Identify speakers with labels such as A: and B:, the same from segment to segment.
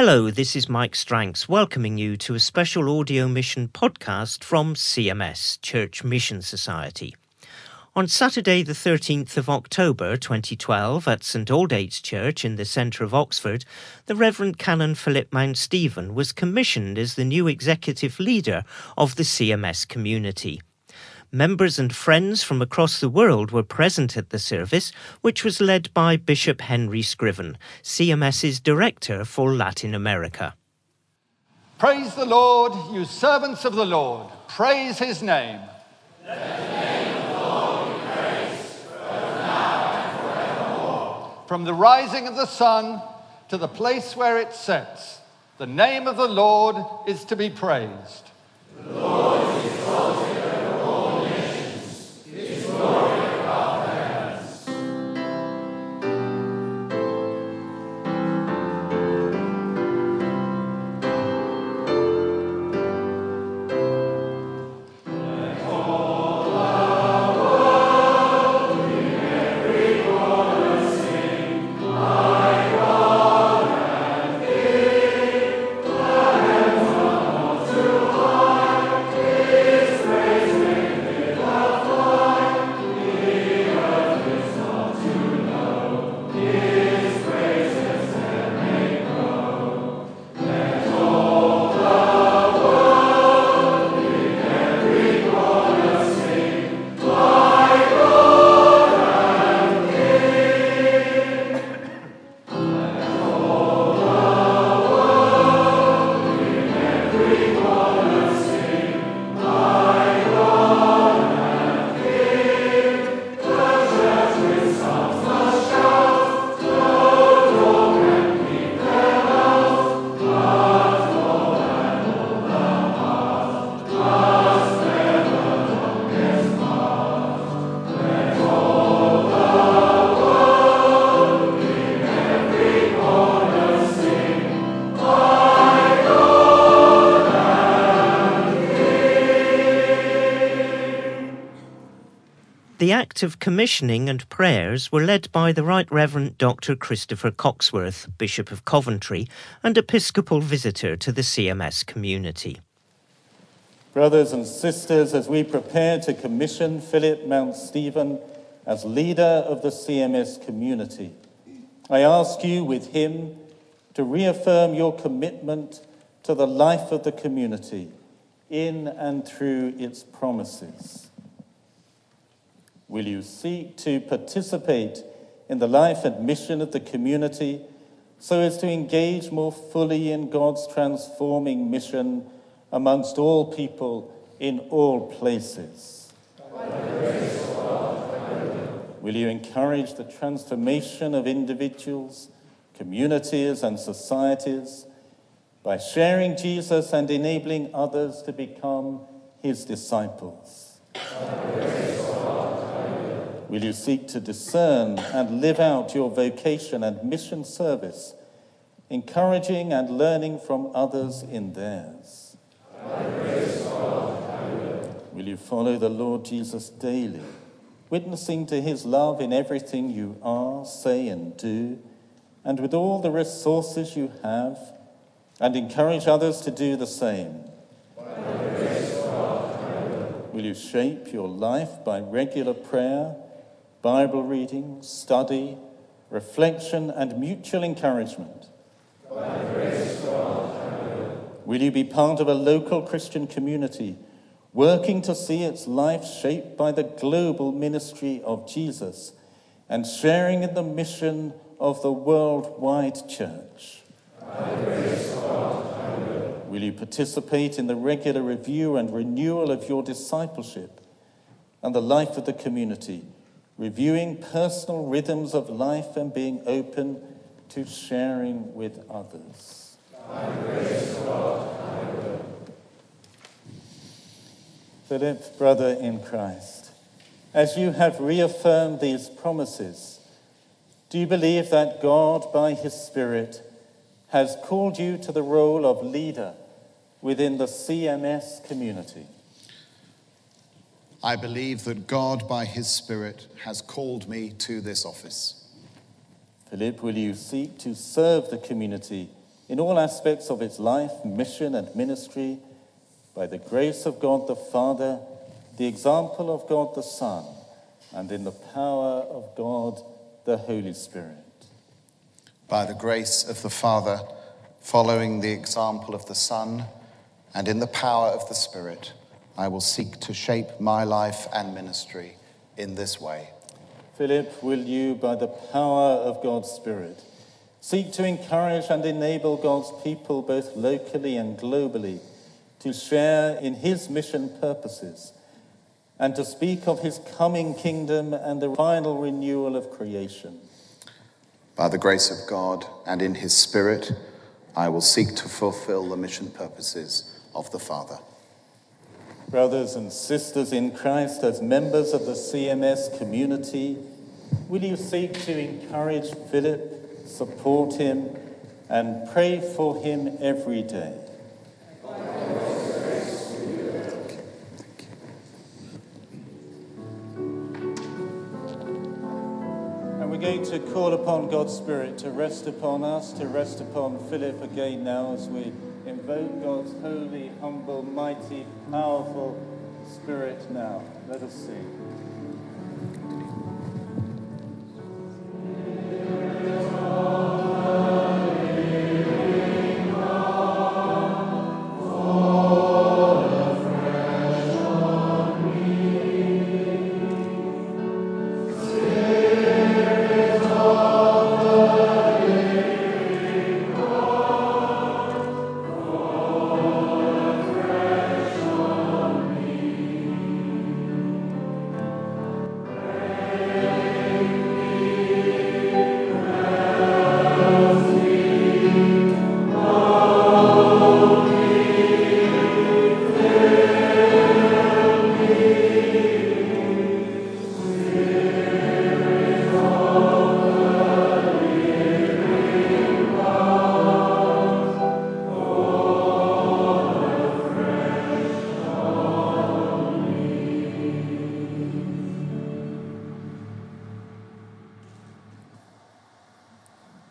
A: Hello, this is Mike Stranks welcoming you to a special audio mission podcast from CMS, Church Mission Society. On Saturday, the 13th of October 2012, at St Aldate's Church in the centre of Oxford, the Reverend Canon Philip Mounstephen was commissioned as the new executive leader of the CMS community. Members and friends from across the world were present at the service, which was led by Bishop Henry Scriven, CMS's Director for Latin America.
B: Praise the Lord, you servants of the Lord. Praise his name. From the rising of the sun to the place where it sets, the name of the Lord is to be praised.
A: The act of commissioning and prayers were led by the Right Reverend Dr. Christopher Cocksworth, Bishop of Coventry and Episcopal visitor to the CMS community.
C: Brothers and sisters, as we prepare to commission Philip Mounstephen as leader of the CMS community, I ask you with him to reaffirm your commitment to the life of the community in and through its promises. Will you seek to participate in the life and mission of the community so as to engage more fully in God's transforming mission amongst all people in all places? Will you encourage the transformation of individuals, communities, and societies by sharing Jesus and enabling others to become his disciples? Will you seek to discern and live out your vocation and mission service, encouraging and learning from others in theirs? Will you follow the Lord Jesus daily, witnessing to his love in everything you are, say, and do, and with all the resources you have, and encourage others to do the same? Will you shape your life by regular prayer? Bible reading, study, reflection, and mutual encouragement. Will you be part of a local Christian community, working to see its life shaped by the global ministry of Jesus and sharing in the mission of the worldwide church? Will you participate in the regular review and renewal of your discipleship and the life of the community? Reviewing personal rhythms of life and being open to sharing with others. Philip, brother in Christ, as you have reaffirmed these promises, do you believe that God, by his Spirit, has called you to the role of leader within the CMS community?
D: I believe that God, by His Spirit, has called me to this office.
C: Philip, will you seek to serve the community in all aspects of its life, mission, and ministry, by the grace of God the Father, the example of God the Son, and in the power of God the Holy Spirit.
D: By the grace of the Father, following the example of the Son, and in the power of the Spirit, I will seek to shape my life and ministry in this way.
C: Philip, will you, by the power of God's Spirit, seek to encourage and enable God's people, both locally and globally, to share in his mission purposes and to speak of his coming kingdom and the final renewal of creation?
D: By the grace of God and in his Spirit, I will seek to fulfill the mission purposes of the Father.
C: Brothers and sisters in Christ, as members of the CMS community, will you seek to encourage Philip, support him, and pray for him every day? And we're going to call upon God's Spirit to rest upon us, to rest upon Philip again now as we invoke God's holy, humble, mighty, powerful Spirit now. Let us sing.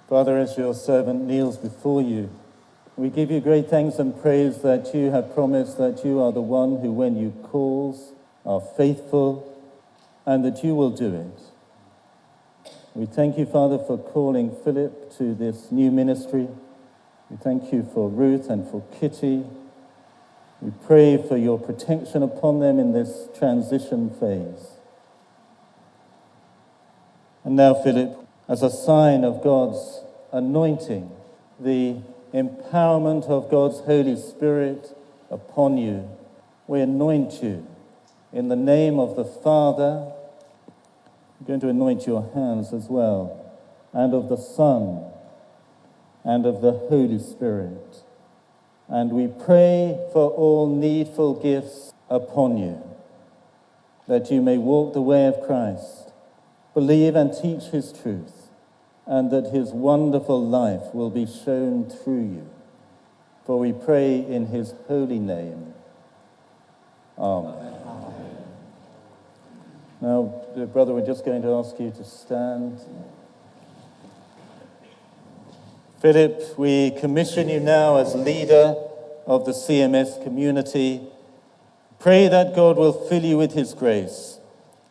C: Father, as your servant kneels before you, we give you great thanks and praise that you have promised that you are the one who, when you calls, are faithful and that you will do it. We thank you, Father, for calling Philip to this new ministry. We thank you for Ruth and for Kitty. We pray for your protection upon them in this transition phase. And now, Philip, as a sign of God's anointing, the empowerment of God's Holy Spirit upon you, we anoint you in the name of the Father. I'm going to anoint your hands as well, and of the Son, and of the Holy Spirit. And we pray for all needful gifts upon you, that you may walk the way of Christ, believe and teach his truth and that his wonderful life will be shown through you. For we pray in his holy name. Amen. Now, dear brother, we're just going to ask you to stand. Philip, we commission you now as leader of the CMS community. Pray that God will fill you with his grace,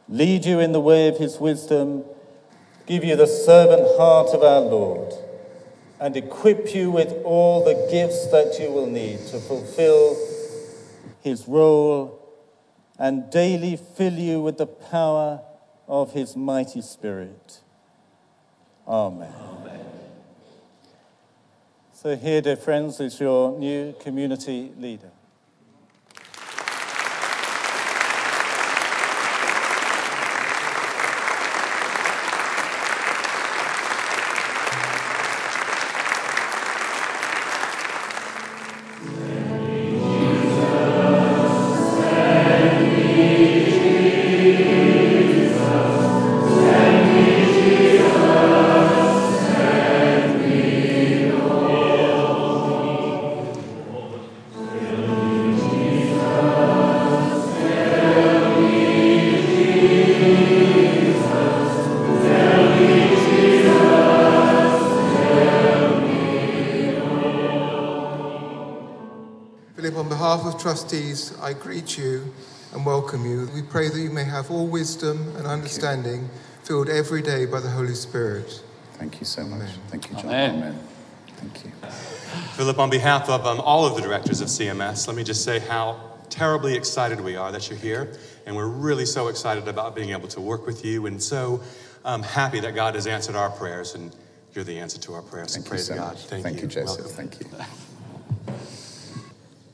C: lead you in the way of his wisdom, give you the servant heart of our Lord, and equip you with all the gifts that you will need to fulfill his role and daily fill you with the power of his mighty spirit. Amen. Amen. So, here, dear friends, is your new community leader.
E: Trustees, I greet you and welcome you. We pray that you may have all wisdom and understanding filled every day by the Holy Spirit.
D: Thank you so much.
E: Amen.
D: Thank you, John.
F: Amen.
D: Thank you.
G: Philip, on behalf of um, all of the directors of CMS, let me just say how terribly excited we are that you're here. And we're really so excited about being able to work with you and so um, happy that God has answered our prayers and you're the answer to our prayers.
D: Thank
G: so
D: you
G: praise
D: so
G: God.
D: much.
G: Thank,
D: Thank you, Joseph.
G: Welcome.
D: Thank you.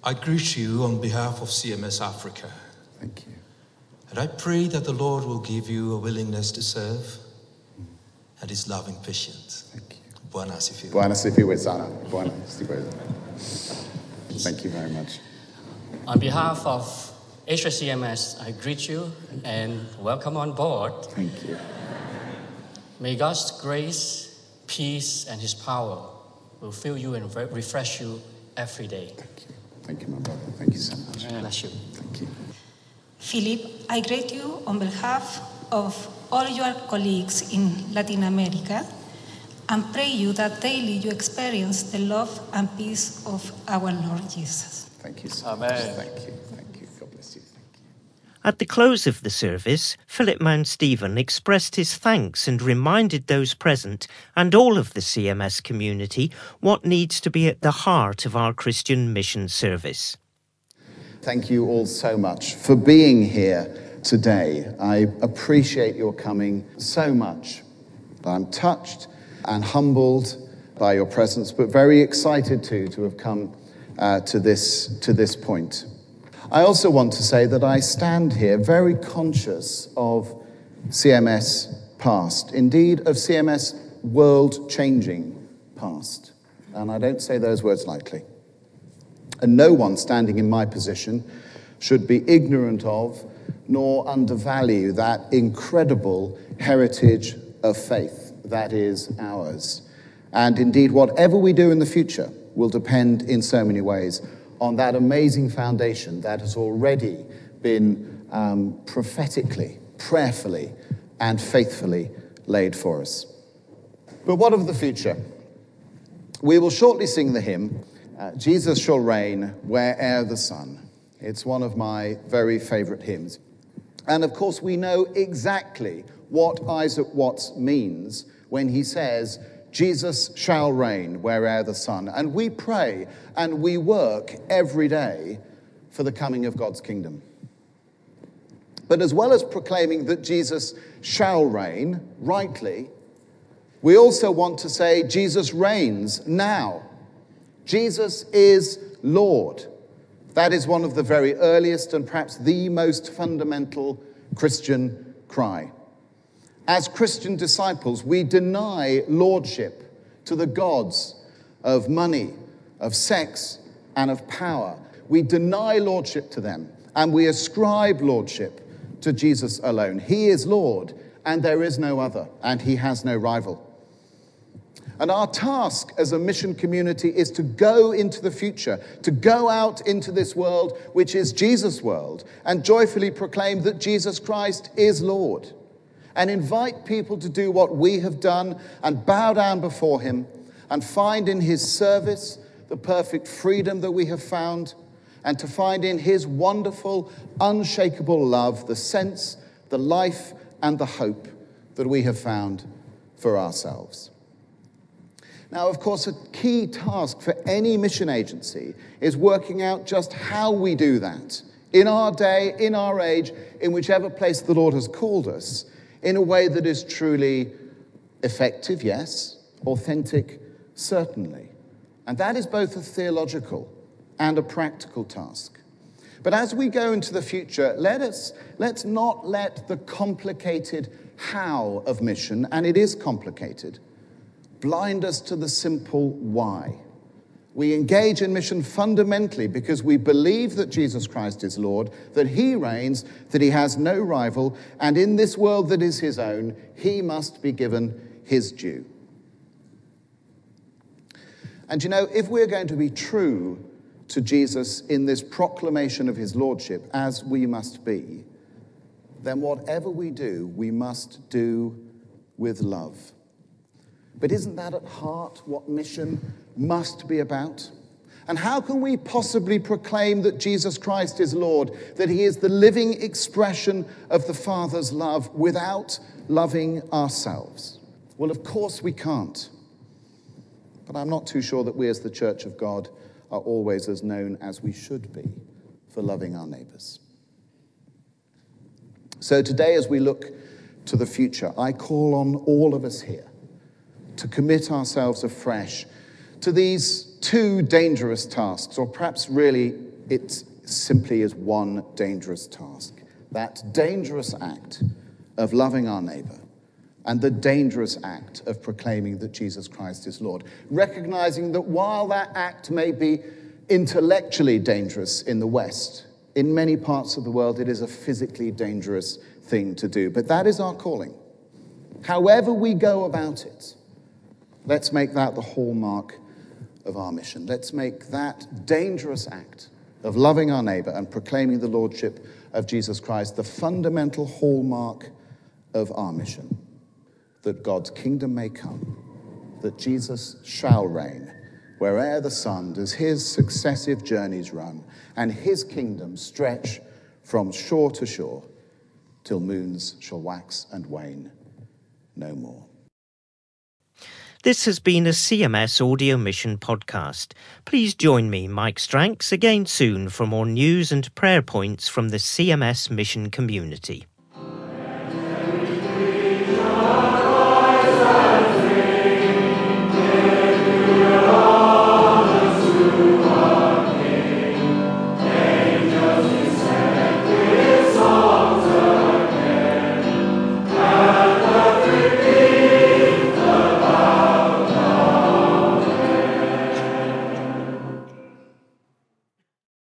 H: I greet you on behalf of CMS Africa,
D: Thank you.
H: and I pray that the Lord will give you a willingness to serve and his loving patience.
D: Thank you.
H: Bwana asifiwe.
D: Bwana sifiwe sana. Bwana sifiwe. Thank you very much.
F: On behalf of Asia CMS, I greet you and welcome on board.
D: Thank you.
F: May God's grace, peace, and His power will fill you and refresh you every day.
D: Thank you. Thank you, my brother. Thank you so much.
F: Bless you.
D: Thank you.
I: Philip, I greet you on behalf of all your colleagues in Latin America and pray you that daily you experience the love and peace of our Lord Jesus.
D: Thank you so
F: Amen.
D: much. Thank you. Thank you. God bless you. Thank you.
A: At the close of the service, Philip Mounstephen expressed his thanks and reminded those present and all of the CMS community what needs to be at the heart of our Christian mission service.
D: Thank you all so much for being here today. I appreciate your coming so much. I'm touched and humbled by your presence, but very excited too to have come uh, to, this, to this point. I also want to say that I stand here very conscious of CMS past, indeed, of CMS world changing past. And I don't say those words lightly. And no one standing in my position should be ignorant of nor undervalue that incredible heritage of faith that is ours. And indeed, whatever we do in the future will depend in so many ways on that amazing foundation that has already been um, prophetically, prayerfully, and faithfully laid for us. But what of the future? We will shortly sing the hymn, uh, Jesus Shall Reign Where'er the Sun. It's one of my very favorite hymns. And of course, we know exactly what Isaac Watts means when he says, Jesus shall reign where'er the sun. And we pray and we work every day for the coming of God's kingdom. But as well as proclaiming that Jesus shall reign rightly, we also want to say Jesus reigns now. Jesus is Lord. That is one of the very earliest and perhaps the most fundamental Christian cry. As Christian disciples, we deny lordship to the gods of money, of sex, and of power. We deny lordship to them, and we ascribe lordship to Jesus alone. He is Lord, and there is no other, and he has no rival. And our task as a mission community is to go into the future, to go out into this world, which is Jesus' world, and joyfully proclaim that Jesus Christ is Lord. And invite people to do what we have done and bow down before Him and find in His service the perfect freedom that we have found, and to find in His wonderful, unshakable love the sense, the life, and the hope that we have found for ourselves. Now, of course, a key task for any mission agency is working out just how we do that in our day, in our age, in whichever place the Lord has called us, in a way that is truly effective, yes, authentic, certainly. And that is both a theological and a practical task. But as we go into the future, let us, let's not let the complicated how of mission, and it is complicated, blind us to the simple why. We engage in mission fundamentally because we believe that Jesus Christ is Lord, that He reigns, that He has no rival, and in this world that is His own, He must be given His due. And you know, if we're going to be true to Jesus in this proclamation of His Lordship, as we must be, then whatever we do, we must do with love. But isn't that at heart what mission must be about? And how can we possibly proclaim that Jesus Christ is Lord, that he is the living expression of the Father's love without loving ourselves? Well, of course we can't. But I'm not too sure that we, as the Church of God, are always as known as we should be for loving our neighbours. So today, as we look to the future, I call on all of us here to commit ourselves afresh to these two dangerous tasks, or perhaps really it simply is one dangerous task that dangerous act of loving our neighbor and the dangerous act of proclaiming that Jesus Christ is Lord. Recognizing that while that act may be intellectually dangerous in the West, in many parts of the world it is a physically dangerous thing to do. But that is our calling. However, we go about it, let's make that the hallmark of our mission. Let's make that dangerous act of loving our neighbor and proclaiming the lordship of Jesus Christ the fundamental hallmark of our mission. That God's kingdom may come, that Jesus shall reign where'er the sun does his successive journeys run, and his kingdom stretch from shore to shore, till moons shall wax and wane no more.
A: This has been a CMS Audio Mission podcast. Please join me, Mike Stranks, again soon for more news and prayer points from the CMS Mission community.